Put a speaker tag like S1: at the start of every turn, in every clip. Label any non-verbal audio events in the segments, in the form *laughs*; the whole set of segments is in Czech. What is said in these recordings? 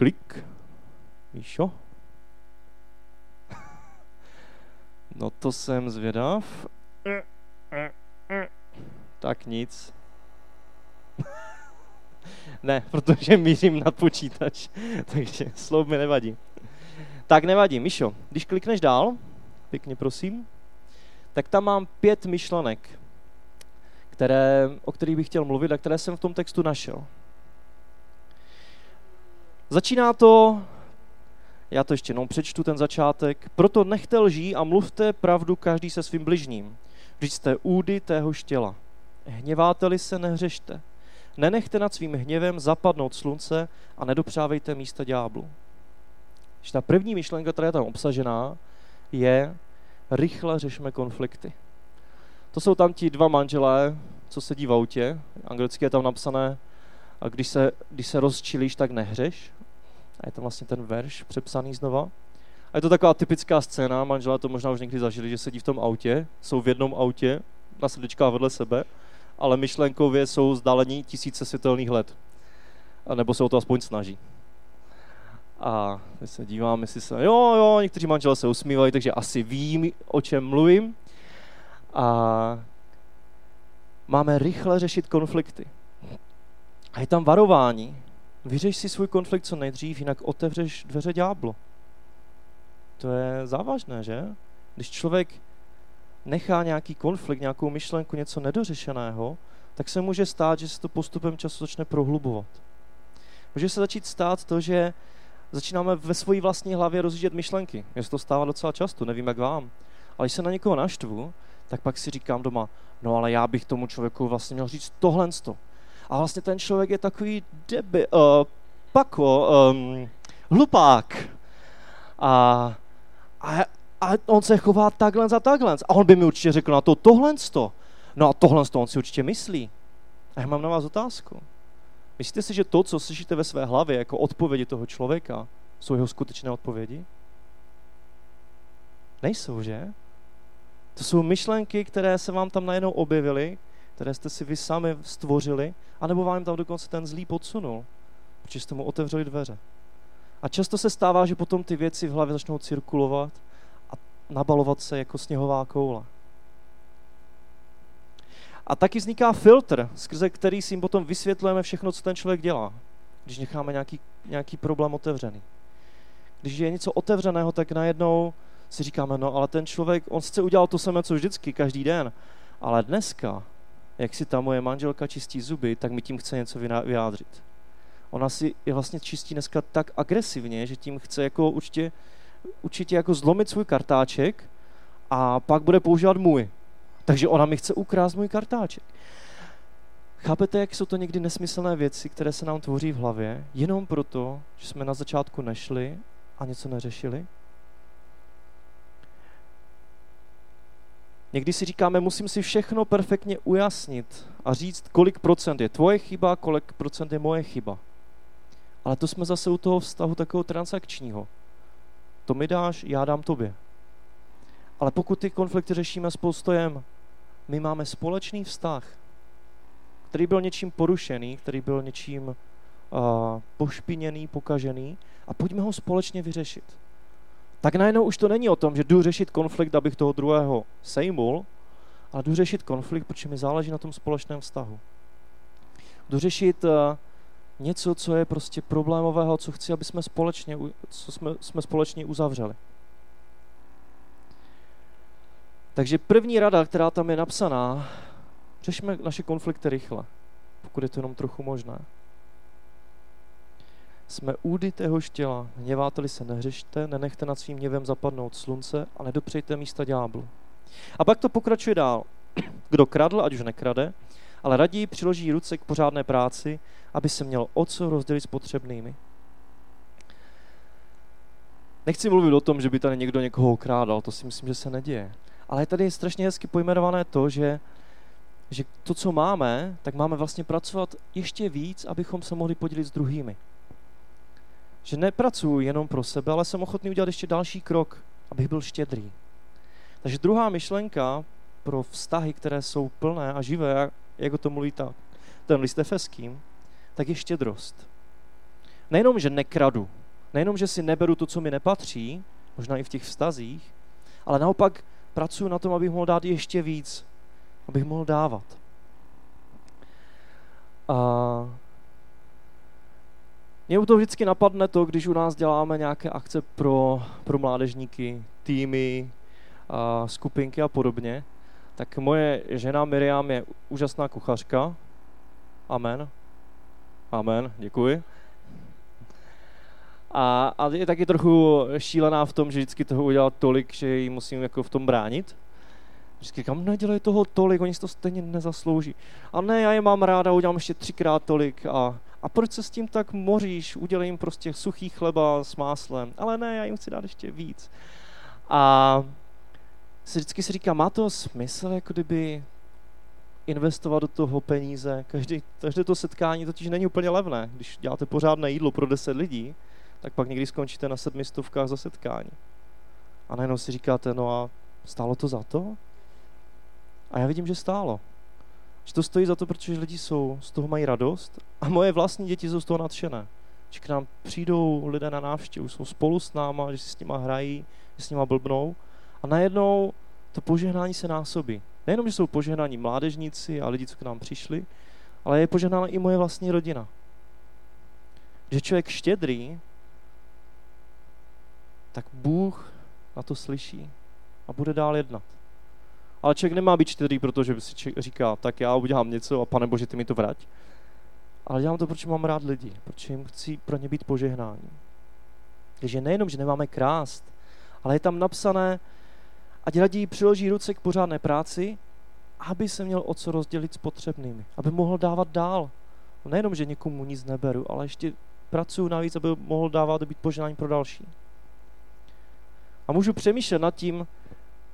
S1: Klik. Míšo? *laughs* No to jsem zvědav. Tak nic. *laughs* ne, protože mířím na počítač, *laughs* takže slov mi nevadí. Tak nevadí, Mišo, když klikneš dál, pěkně prosím, tak tam mám pět myšlenek, které, o kterých bych chtěl mluvit a které jsem v tom textu našel. Začíná to, já to ještě jenom přečtu, ten začátek. Proto nechte lží a mluvte pravdu každý se svým bližním. Vždyť jste údy téhož těla. Hněváte-li se, nehřešte. Nenechte nad svým hněvem zapadnout slunce a nedopřávejte místa ďáblu. Ta první myšlenka, která je tam obsažená, je rychle řešme konflikty. To jsou tam ti dva manželé, co sedí v autě. Anglicky je tam napsané, a když se, když se rozčilíš, tak nehřeš. A je tam vlastně ten verš přepsaný znova. A je to taková typická scéna, manželé to možná už někdy zažili, že sedí v tom autě, jsou v jednom autě, na srdečkách vedle sebe, ale myšlenkově jsou zdálení tisíce světelných let. A nebo se o to aspoň snaží. A my se díváme, jestli se, jo, jo, někteří manželé se usmívají, takže asi vím, o čem mluvím. A máme rychle řešit konflikty. A je tam varování. Vyřeš si svůj konflikt co nejdřív, jinak otevřeš dveře ďáblu. To je závažné, že? Když člověk nechá nějaký konflikt, nějakou myšlenku, něco nedořešeného, tak se může stát, že se to postupem času začne prohlubovat. Může se začít stát to, že začínáme ve své vlastní hlavě rozjíždět myšlenky. Mně se to stává docela často, nevím jak vám. Ale když se na někoho naštvu, tak pak si říkám doma, no ale já bych tomu člověku vlastně měl říct tohle. A vlastně ten člověk je takový debi, uh, pako, um, hlupák. A, a, a on se chová takhle za takhle. A on by mi určitě řekl na to tohle. No a tohle on si určitě myslí. A já mám na vás otázku. Myslíte si, že to, co slyšíte ve své hlavě jako odpovědi toho člověka, jsou jeho skutečné odpovědi? Nejsou, že? To jsou myšlenky, které se vám tam najednou objevily, které jste si vy sami stvořili, anebo vám tam dokonce ten zlý podsunul, protože jste mu otevřeli dveře. A často se stává, že potom ty věci v hlavě začnou cirkulovat a nabalovat se jako sněhová koule. A taky vzniká filtr, skrze který si jim potom vysvětlujeme všechno, co ten člověk dělá, když necháme nějaký, nějaký problém otevřený. Když je něco otevřeného, tak najednou si říkáme, no ale ten člověk, on chce udělat to samé, co vždycky, každý den, ale dneska, jak si ta moje manželka čistí zuby, tak mi tím chce něco vyjádřit. Ona si je vlastně čistí dneska tak agresivně, že tím chce jako určitě, určitě jako zlomit svůj kartáček a pak bude používat můj. Takže ona mi chce ukrást můj kartáček. Chápete, jak jsou to někdy nesmyslné věci, které se nám tvoří v hlavě, jenom proto, že jsme na začátku nešli a něco neřešili? Někdy si říkáme, musím si všechno perfektně ujasnit a říct, kolik procent je tvoje chyba, kolik procent je moje chyba. Ale to jsme zase u toho vztahu takového transakčního. To mi dáš, já dám tobě. Ale pokud ty konflikty řešíme s postojem, my máme společný vztah, který byl něčím porušený, který byl něčím uh, pošpiněný, pokažený a pojďme ho společně vyřešit. Tak najednou už to není o tom, že jdu řešit konflikt, abych toho druhého sejmul, ale jdu řešit konflikt, protože mi záleží na tom společném vztahu. Jdu řešit uh, něco, co je prostě problémového, co chci, aby jsme společně, co jsme, jsme společně uzavřeli. Takže první rada, která tam je napsaná, řešme naše konflikty rychle, pokud je to jenom trochu možné. Jsme údy téhož těla, hněváte se, nehřešte, nenechte nad svým hněvem zapadnout slunce a nedopřejte místa ďáblu. A pak to pokračuje dál. Kdo kradl, ať už nekrade, ale raději přiloží ruce k pořádné práci, aby se měl o co rozdělit s potřebnými. Nechci mluvit o tom, že by tady někdo někoho okrádal, to si myslím, že se neděje. Ale tady je strašně hezky pojmenované to, že, že to, co máme, tak máme vlastně pracovat ještě víc, abychom se mohli podělit s druhými. Že nepracuji jenom pro sebe, ale jsem ochotný udělat ještě další krok, abych byl štědrý. Takže druhá myšlenka pro vztahy, které jsou plné a živé, jak o tom mluví ta, ten list Efeským, tak je štědrost. nejenom, že nekradu, nejenom, že si neberu to, co mi nepatří, možná i v těch vztazích, ale naopak pracuji na tom, abych mohl dát ještě víc, abych mohl dávat. A mě u toho vždycky napadne to, když u nás děláme nějaké akce pro, pro mládežníky, týmy, a skupinky a podobně, tak moje žena Miriam je úžasná kuchařka. Amen. Amen, děkuji. A, a je taky trochu šílená v tom, že vždycky toho udělá tolik, že ji musím jako v tom bránit. Vždycky říkám, nedělej toho tolik, oni si to stejně nezaslouží. A ne, já je mám ráda, udělám ještě třikrát tolik. A, a proč se s tím tak moříš? Udělej jim prostě suchý chleba s máslem. Ale ne, já jim chci dát ještě víc. A si vždycky si říká, má to smysl, jako kdyby investovat do toho peníze. Každý, každé to setkání totiž není úplně levné. Když děláte pořádné jídlo pro 10 lidí, tak pak někdy skončíte na sedmistovkách za setkání. A najednou si říkáte, no a stálo to za to? A já vidím, že stálo. Že to stojí za to, protože lidi jsou, z toho mají radost a moje vlastní děti jsou z toho nadšené. Že k nám přijdou lidé na návštěvu, jsou spolu s náma, že si s nima hrají, že s nima blbnou a najednou to požehnání se násobí. Nejenom, že jsou požehnáni mládežníci a lidi, co k nám přišli, ale je požehnána i moje vlastní rodina. Že člověk štědrý, tak Bůh na to slyší a bude dál jednat. Ale člověk nemá být štědrý, protože si říká, tak já udělám něco a pane Bože, ty mi to vrať. Ale dělám to, protože mám rád lidi, protože jim chci pro ně být požehnání. Takže nejenom, že nemáme krást, ale je tam napsané, ať raději přiloží ruce k pořádné práci, aby se měl o co rozdělit s potřebnými, aby mohl dávat dál. Nejenom, že někomu nic neberu, ale ještě pracuji navíc, aby mohl dávat a být požehnání pro další. A můžu přemýšlet nad tím,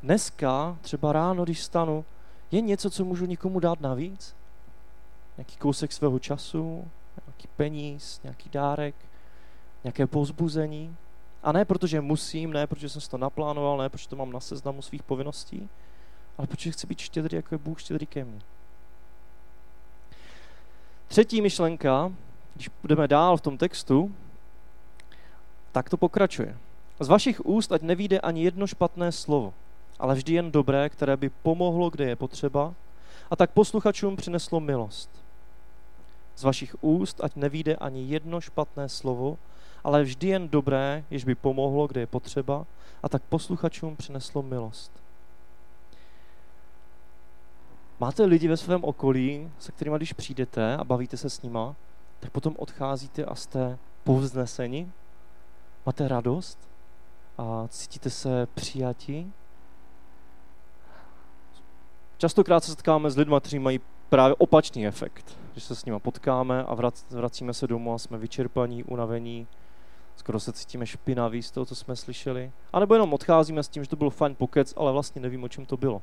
S1: dneska, třeba ráno, když stanu, je něco, co můžu někomu dát navíc? Nějaký kousek svého času, nějaký peníz, nějaký dárek, nějaké pozbuzení? A ne protože musím, ne protože jsem si to naplánoval, ne protože to mám na seznamu svých povinností, ale protože chci být štědrý, jako je Bůh štědrý ke mně. Třetí myšlenka, když budeme dál v tom textu, tak to pokračuje. Z vašich úst ať nevíde ani jedno špatné slovo, ale vždy jen dobré, které by pomohlo, kde je potřeba, a tak posluchačům přineslo milost. Z vašich úst ať nevíde ani jedno špatné slovo, ale vždy jen dobré, jež by pomohlo, kde je potřeba, a tak posluchačům přineslo milost. Máte lidi ve svém okolí, se kterými když přijdete a bavíte se s nima, tak potom odcházíte a jste povzneseni? Máte radost? A cítíte se přijatí? Častokrát se setkáme s lidmi, kteří mají právě opačný efekt. Že se s nimi potkáme a vracíme se domů a jsme vyčerpaní, unavení, skoro se cítíme špinaví z toho, co jsme slyšeli. A nebo jenom odcházíme s tím, že to byl fajn pokec, ale vlastně nevím, o čem to bylo.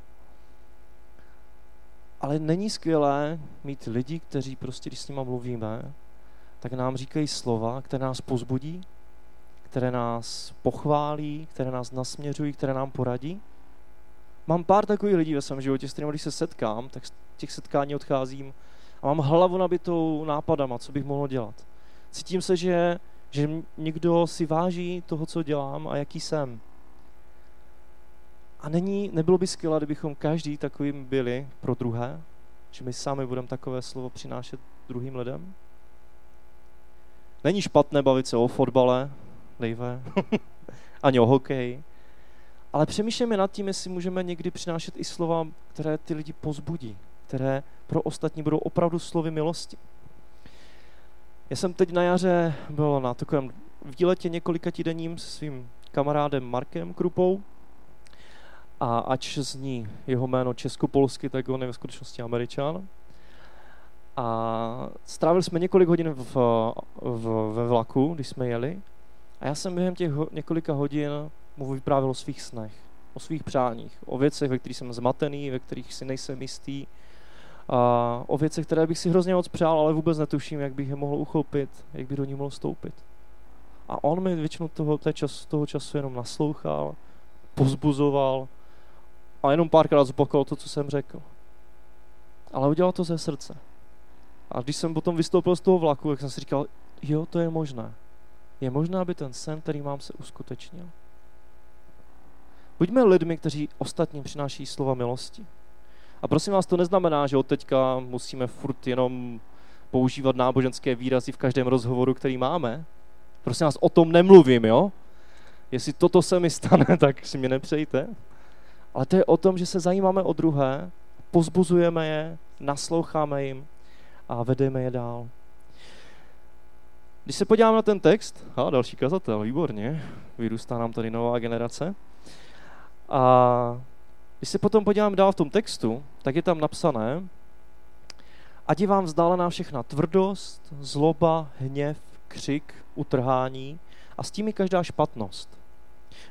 S1: Ale není skvělé mít lidi, kteří prostě, když s nimi mluvíme, tak nám říkají slova, které nás pozbudí, které nás pochválí, které nás nasměřují, které nám poradí. Mám pár takových lidí ve svém životě, s kterými když se setkám, tak z těch setkání odcházím a mám hlavu nabitou nápadama, co bych mohl dělat. Cítím se, že že někdo si váží toho, co dělám a jaký jsem. A není, nebylo by skvělé, kdybychom každý takovým byli pro druhé, že my sami budeme takové slovo přinášet druhým lidem? Není špatné bavit se o fotbale, Dave, *laughs* ani o hokeji, ale přemýšlíme nad tím, jestli můžeme někdy přinášet i slova, které ty lidi pozbudí, které pro ostatní budou opravdu slovy milosti. Já jsem teď na jaře byl na takovém výletě několika týdenním se svým kamarádem Markem Krupou a ač zní jeho jméno česko-polsky, tak on je ve skutečnosti američan. A strávili jsme několik hodin v, v, ve vlaku, když jsme jeli. A já jsem během těch ho, několika hodin mu vyprávěl o svých snech, o svých přáních, o věcech, ve kterých jsem zmatený, ve kterých si nejsem jistý, a o věcech, které bych si hrozně moc přál, ale vůbec netuším, jak bych je mohl uchopit, jak bych do ní mohl stoupit. A on mi většinu toho, té čas, toho času jenom naslouchal, pozbuzoval a jenom párkrát zopakoval to, co jsem řekl. Ale udělal to ze srdce. A když jsem potom vystoupil z toho vlaku, tak jsem si říkal, jo, to je možné. je možné, aby ten sen, který mám, se uskutečnil. Buďme lidmi, kteří ostatním přináší slova milosti. A prosím vás, to neznamená, že od teďka musíme furt jenom používat náboženské výrazy v každém rozhovoru, který máme. Prosím vás, o tom nemluvím, jo? Jestli toto se mi stane, *laughs* tak si mě nepřejte. Ale to je o tom, že se zajímáme o druhé, pozbuzujeme je, nasloucháme jim a vedeme je dál. Když se podíváme na ten text, a další kazatel, výborně, vyrůstá nám tady nová generace. A když se potom podíváme dál v tom textu, tak je tam napsané, ať je vám vzdálená všechna tvrdost, zloba, hněv, křik, utrhání a s tím i každá špatnost.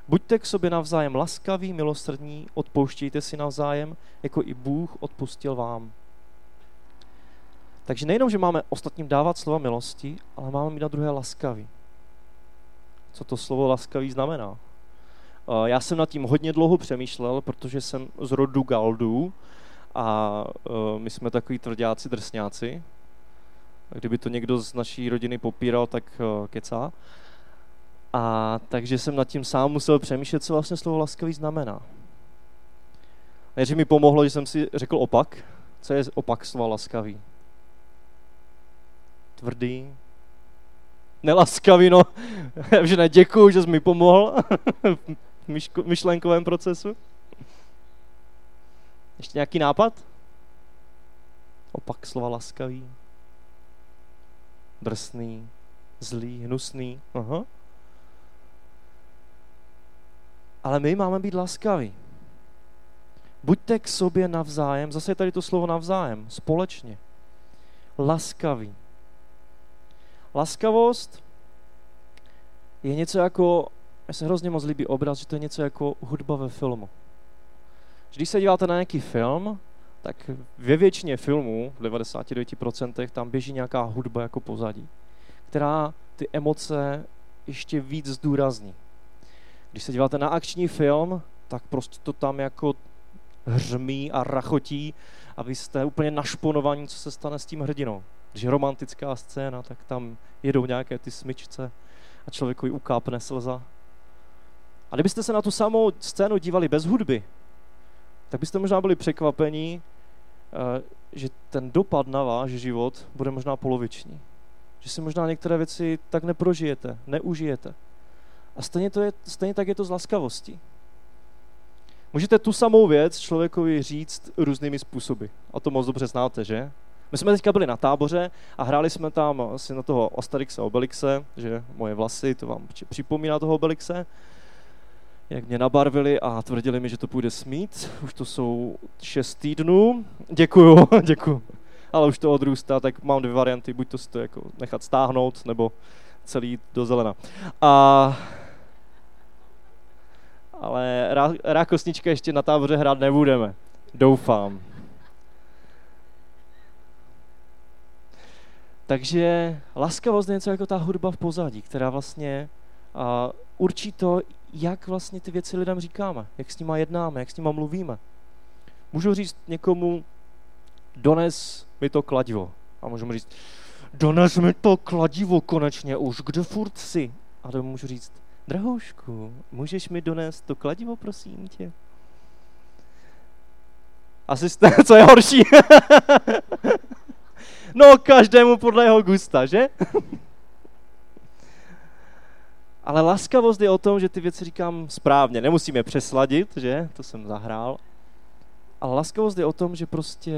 S1: Buďte k sobě navzájem laskaví, milosrdní, odpouštějte si navzájem, jako i Bůh odpustil vám. Takže nejenom, že máme ostatním dávat slova milosti, ale máme mít na druhé laskavý. Co to slovo laskavý znamená? Eh, já jsem nad tím hodně dlouho přemýšlel, protože jsem z rodu Galdů a eh, my jsme takový tvrdáci drsňáci. Kdyby to někdo z naší rodiny popíral, tak eh, kecá. A takže jsem nad tím sám musel přemýšlet, co vlastně slovo laskavý znamená. Než mi pomohlo, že jsem si řekl opak. Co je opak slova laskavý? Tvrdý, nelaskavý, no. *laughs* že ne, děkuju, že jsi mi pomohl *laughs* myšlenkovém procesu. Ještě nějaký nápad? Opak slova laskavý, drsný, zlý, hnusný. Aha. Ale my máme být laskaví. Buďte k sobě navzájem, zase je tady to slovo navzájem, společně. Laskaví. Laskavost je něco jako, mně se hrozně moc líbí obraz, že to je něco jako hudba ve filmu. Když se díváte na nějaký film, tak ve většině filmů, v 99%, tam běží nějaká hudba jako pozadí, která ty emoce ještě víc zdůrazní. Když se díváte na akční film, tak prostě to tam jako hřmí a rachotí a vy jste úplně našponovaní, co se stane s tím hrdinou. Když je romantická scéna, tak tam jedou nějaké ty smyčce a člověkovi ukápne slza. A kdybyste se na tu samou scénu dívali bez hudby, tak byste možná byli překvapení, eh, že ten dopad na váš život bude možná poloviční. Že si možná některé věci tak neprožijete, neužijete. A stejně, to je, stejně tak je to z laskavostí. Můžete tu samou věc člověkovi říct různými způsoby. A to moc dobře znáte, že? My jsme teďka byli na táboře a hráli jsme tam asi na toho Asterixe Obelixe, že moje vlasy, to vám připomíná toho Obelixe, jak mě nabarvili a tvrdili mi, že to půjde smít. Už to jsou šest týdnů. Děkuju, *laughs* děkuju. Ale už to odrůstá, tak mám dvě varianty, buď to si to jako nechat stáhnout, nebo celý do zelena. A ale rákosnička ještě na táboře hrát nebudeme. Doufám. Takže laskavost je něco jako ta hudba v pozadí, která vlastně a, určí to, jak vlastně ty věci lidem říkáme, jak s nima jednáme, jak s nima mluvíme. Můžu říct někomu, dones mi to kladivo. A můžu říct, dones mi to kladivo konečně už, kde furt si? A to můžu říct, drahoušku, můžeš mi donést to kladivo, prosím tě? Asi jste, *laughs* co je horší? *laughs* no, každému podle jeho gusta, že? Ale laskavost je o tom, že ty věci říkám správně. Nemusíme přesladit, že? To jsem zahrál. Ale laskavost je o tom, že prostě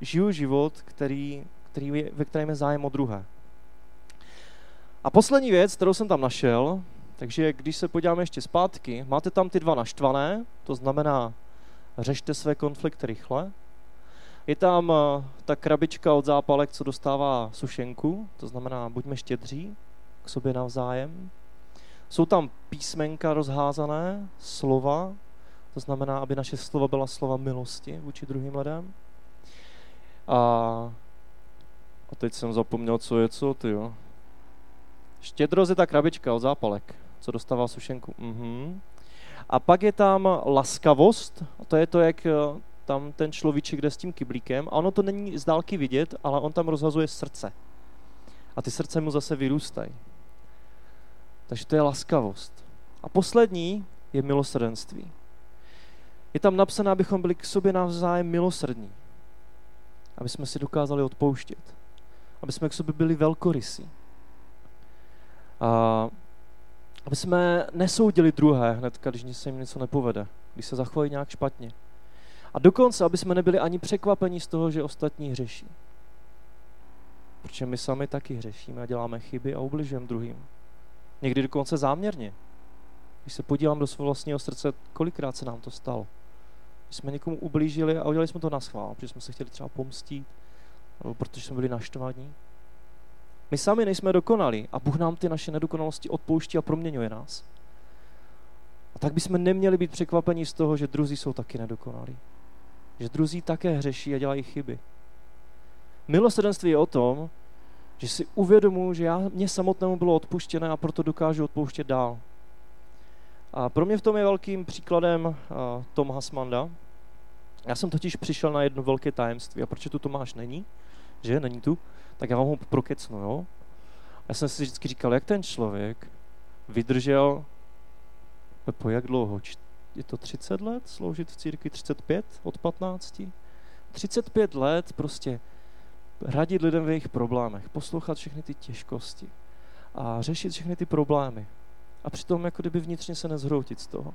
S1: žiju život, který, který je, ve kterém je zájem o druhé. A poslední věc, kterou jsem tam našel, takže když se podíváme ještě zpátky, máte tam ty dva naštvané, to znamená řešte své konflikty rychle. Je tam eh, ta krabička od zápalek, co dostává sušenku, to znamená buďme štědří k sobě navzájem. Jsou tam písmenka rozházané, slova, to znamená, aby naše slova byla slova milosti vůči druhým lidem. A, a teď jsem zapomněl, co je co, ty jo. Štědrost je ta krabička od zápalek co dostává sušenku. Mm-hmm. A pak je tam laskavost, to je to, jak eh, tam ten človíček jde s tím kyblíkem a ono to není z dálky vidět, ale on tam rozhazuje srdce. A ty srdce mu zase vyrůstají. Takže to je laskavost. A poslední je milosrdenství. Je tam napsané, abychom byli k sobě navzájem milosrdní. Aby jsme si dokázali odpouštět. Aby jsme k sobě byli velkorysí. A aby jsme nesoudili druhé hned, když se jim něco nepovede, když se zachovají nějak špatně. A dokonce, aby jsme nebyli ani překvapení z toho, že ostatní hřeší. Protože my sami taky hřešíme a děláme chyby a ubližujeme druhým. Někdy dokonce záměrně. Když se podívám do svého vlastního srdce, kolikrát se nám to stalo. Když jsme někomu ublížili a udělali jsme to na schvál, protože jsme se chtěli třeba pomstít, nebo protože jsme byli naštvaní. My sami nejsme dokonalí a Bůh nám ty naše nedokonalosti odpouští a proměňuje nás. A tak bychom neměli být překvapeni z toho, že druzí jsou taky nedokonalí. Že druzí také hřeší a dělají chyby. Milosrdenství je o tom, že si uvědomuji, že já, mě samotnému bylo odpuštěné a proto dokážu odpouštět dál. A pro mě v tom je velkým příkladem Tom Hasmanda. Já jsem totiž přišel na jedno velké tajemství. A proč tu Tomáš není? Že? Není tu? Tak já vám ho prokecnu, jo? Já jsem si vždycky říkal, jak ten člověk vydržel po jak dlouho? Je to 30 let sloužit v církvi? 35 od 15? 35 let prostě radit lidem v jejich problémech, poslouchat všechny ty těžkosti a řešit všechny ty problémy. A přitom jako kdyby vnitřně se nezhroutit z toho.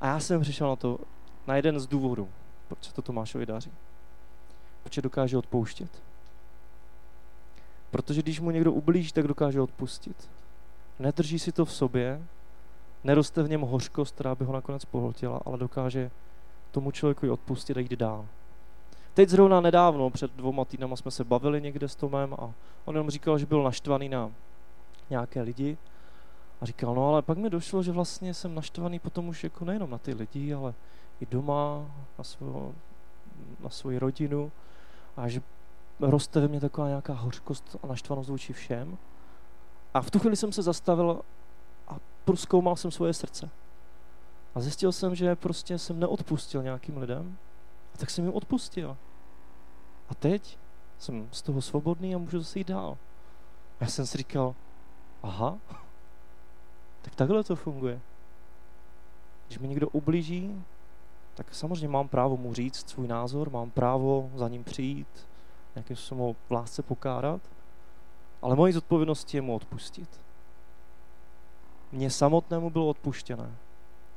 S1: A já jsem přišel na to, na jeden z důvodů, proč se to Tomášovi daří. Proč dokáže odpouštět. Protože když mu někdo ublíží, tak dokáže odpustit. Nedrží si to v sobě, neroste v něm hořkost, která by ho nakonec pohltila, ale dokáže tomu člověku odpustit a jít dál. Teď zrovna nedávno, před dvoma týdnama jsme se bavili někde s Tomem a on jenom říkal, že byl naštvaný na nějaké lidi a říkal, no ale pak mi došlo, že vlastně jsem naštvaný potom už jako nejenom na ty lidi, ale i doma, na, svého, na svoji rodinu a že roste ve mně taková nějaká hořkost a naštvanost vůči všem. A v tu chvíli jsem se zastavil a proskoumal jsem svoje srdce. A zjistil jsem, že prostě jsem neodpustil nějakým lidem, a tak jsem jim odpustil. A teď jsem z toho svobodný a můžu zase jít dál. A já jsem si říkal, aha, tak takhle to funguje. Když mi někdo ublíží, tak samozřejmě mám právo mu říct svůj názor, mám právo za ním přijít, nějakým způsobem ho v lásce pokárat, ale mojí zodpovědností je mu odpustit. Mně samotnému bylo odpuštěné.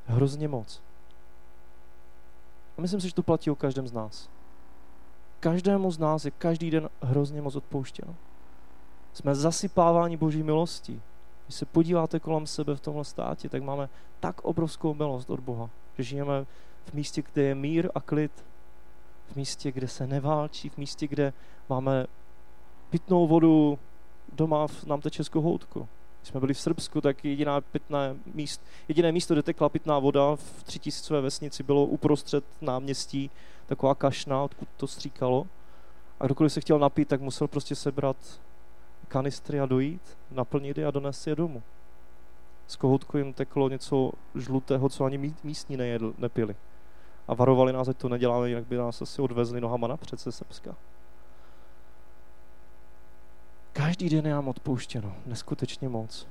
S1: Hrozně moc. A myslím si, že to platí o každém z nás. Každému z nás je každý den hrozně moc odpouštěno. Jsme zasypáváni boží milostí. Když se podíváte kolem sebe v tomhle státě, tak máme tak obrovskou milost od Boha, že žijeme v místě, kde je mír a klid, v místě, kde se neválčí, v místě, kde máme pitnou vodu, doma nám teče z kohoutku. Když jsme byli v Srbsku, tak jediná pitné míst, jediné místo, kde tekla pitná voda v třitisícové vesnici, bylo uprostřed náměstí, taková kašna, odkud to stříkalo. A kdokoliv se chtěl napít, tak musel prostě sebrat kanistry a dojít, naplnit je a donést je domů. Z kohoutku jim teklo něco žlutého, co ani místní nejedl, nepili. A varovali nás, ať to neděláme, jinak by nás asi odvezli nohama napřed ze Srbska. Každý den je nám odpouštěno, neskutečně moc.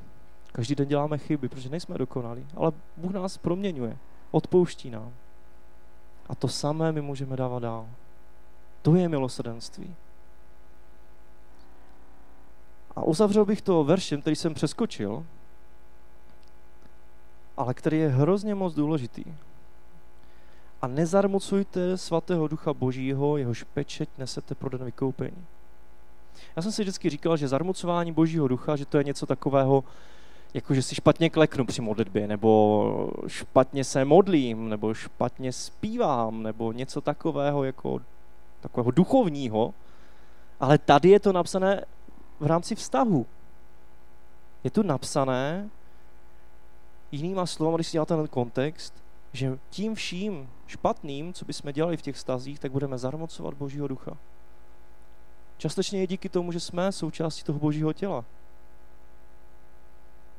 S1: Každý den děláme chyby, protože nejsme dokonalí, ale Bůh nás proměňuje, odpouští nám. A to samé my můžeme dávat dál. To je milosrdenství. A uzavřel bych to veršem, který jsem přeskočil, ale který je hrozně moc důležitý. A nezarmocujte svatého ducha božího, jehož pečeť nesete pro den vykoupení. Já jsem si vždycky říkal, že zarmucování Božího ducha, že to je něco takového, jako že si špatně kleknu při modlitbě, nebo špatně se modlím, nebo špatně zpívám, nebo něco takového, jako takového duchovního. Ale tady je to napsané v rámci vztahu. Je tu napsané, jinýma slovy, když si děláte ten kontext, že tím vším špatným, co bychom dělali v těch vztazích, tak budeme zarmocovat Božího ducha. Částečně je díky tomu, že jsme součástí toho božího těla.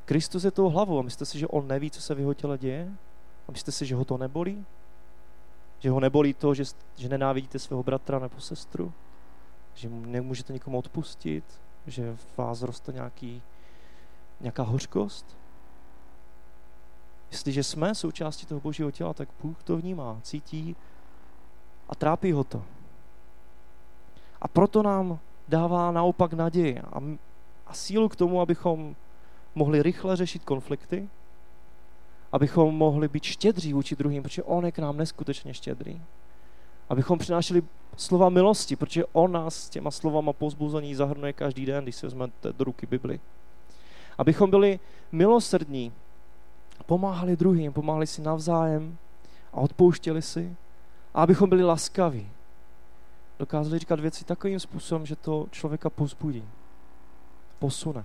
S1: Kristus je tou hlavou a myslíte si, že on neví, co se v jeho těle děje? A myslíte si, že ho to nebolí? Že ho nebolí to, že, že nenávidíte svého bratra nebo sestru? Že nemůžete nikomu odpustit? Že v vás roste nějaký nějaká hořkost? Jestliže jsme součástí toho božího těla, tak Bůh to vnímá, cítí a trápí ho to. A proto nám dává naopak naději a, a sílu k tomu, abychom mohli rychle řešit konflikty, abychom mohli být štědří vůči druhým, protože On je k nám neskutečně štědrý. Abychom přinášeli slova milosti, protože On nás těma slovama pozbuzení zahrnuje každý den, když si vezmete do ruky Bibli. Abychom byli milosrdní, pomáhali druhým, pomáhali si navzájem a odpouštěli si. A abychom byli laskaví. Dokázali říkat věci takovým způsobem, že to člověka pozbudí, posune.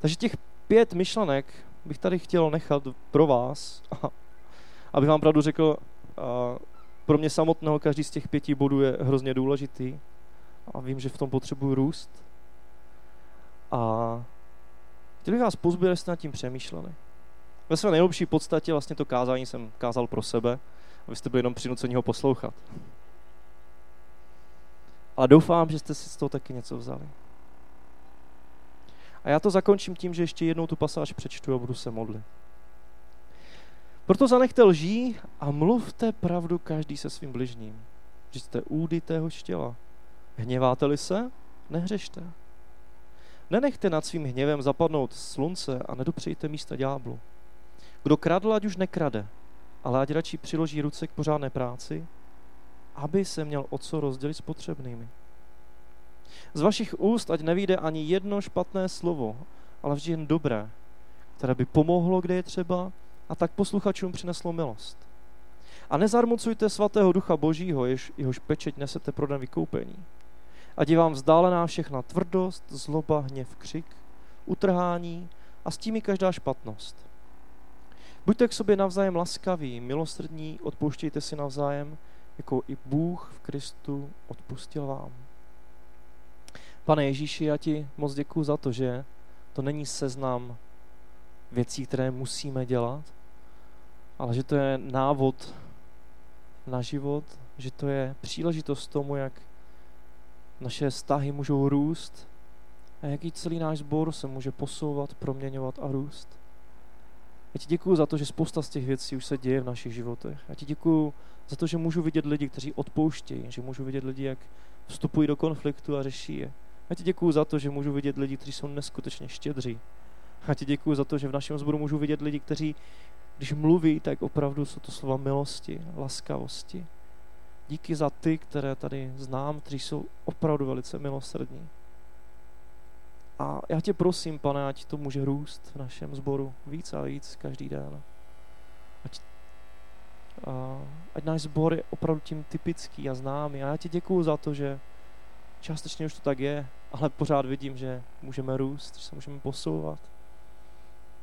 S1: Takže těch pět myšlenek bych tady chtěl nechat pro vás, *laughs* abych vám pravdu řekl, pro mě samotného každý z těch pěti bodů je hrozně důležitý a vím, že v tom potřebuji růst. A chtěl bych vás pozbudit, jestli nad tím přemýšleli. Ve své nejlepší podstatě vlastně to kázání jsem kázal pro sebe, abyste byli jenom přinuceni ho poslouchat. Ale doufám, že jste si z toho taky něco vzali. A já to zakončím tím, že ještě jednou tu pasáž přečtu a budu se modlit. Proto zanechte lží a mluvte pravdu každý se svým bližním. Že jste údy tého těla. Hněváte-li se? Nehřešte. Nenechte nad svým hněvem zapadnout slunce a nedopřejte místa ďáblu. Kdo kradl, ať už nekrade, ale ať radši přiloží ruce k pořádné práci, aby se měl o co rozdělit s potřebnými. Z vašich úst ať nevíde ani jedno špatné slovo, ale vždy jen dobré, které by pomohlo, kde je třeba, a tak posluchačům přineslo milost. A nezarmucujte svatého ducha božího, jež, jehož pečeť nesete pro den vykoupení. Ať je vám vzdálená všechna tvrdost, zloba, hněv, křik, utrhání a s tím i každá špatnost. Buďte k sobě navzájem laskaví, milosrdní, odpouštějte si navzájem, jako i Bůh v Kristu odpustil vám. Pane Ježíši, já ti moc děkuji za to, že to není seznam věcí, které musíme dělat, ale že to je návod na život, že to je příležitost tomu, jak naše vztahy můžou růst a jaký celý náš sbor se může posouvat, proměňovat a růst. Já ti děkuji za to, že spousta z těch věcí už se děje v našich životech. Já ti děkuji za to, že můžu vidět lidi, kteří odpouštějí, že můžu vidět lidi, jak vstupují do konfliktu a řeší je. Já ti děkuji za to, že můžu vidět lidi, kteří jsou neskutečně štědří. Já ti děkuji za to, že v našem sboru můžu vidět lidi, kteří, když mluví, tak opravdu jsou to slova milosti, laskavosti. Díky za ty, které tady znám, kteří jsou opravdu velice milosrdní. A já tě prosím, pane, ať to může růst v našem sboru víc a víc každý den. Ať, náš sbor je opravdu tím typický a známý. A já ti děkuju za to, že částečně už to tak je, ale pořád vidím, že můžeme růst, že se můžeme posouvat.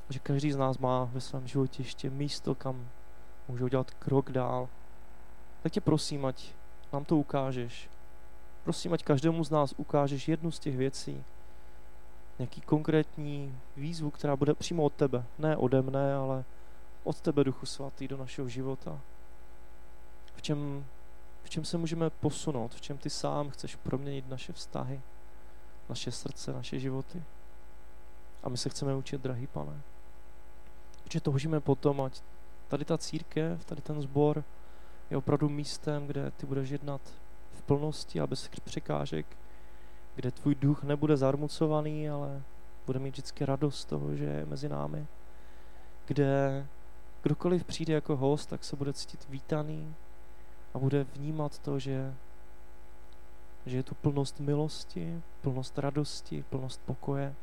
S1: Že každý z nás má ve svém životě ještě místo, kam může udělat krok dál. Tak tě prosím, ať nám to ukážeš. Prosím, ať každému z nás ukážeš jednu z těch věcí, nějaký konkrétní výzvu, která bude přímo od tebe. Ne ode mne, ale od tebe, Duchu Svatý, do našeho života. V čem, v čem se můžeme posunout, v čem ty sám chceš proměnit naše vztahy, naše srdce, naše životy. A my se chceme učit, drahý pane. Protože toužíme potom, ať tady ta církev, tady ten sbor je opravdu místem, kde ty budeš jednat v plnosti a bez překážek, kde tvůj duch nebude zarmucovaný, ale bude mít vždycky radost toho, že je mezi námi, kde kdokoliv přijde jako host, tak se bude cítit vítaný a bude vnímat to, že, že je tu plnost milosti, plnost radosti, plnost pokoje,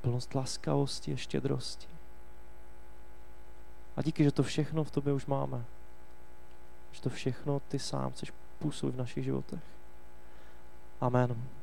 S1: plnost laskavosti a štědrosti. A díky, že to všechno v tobě už máme. Že to všechno ty sám chceš působit v našich životech. Amen.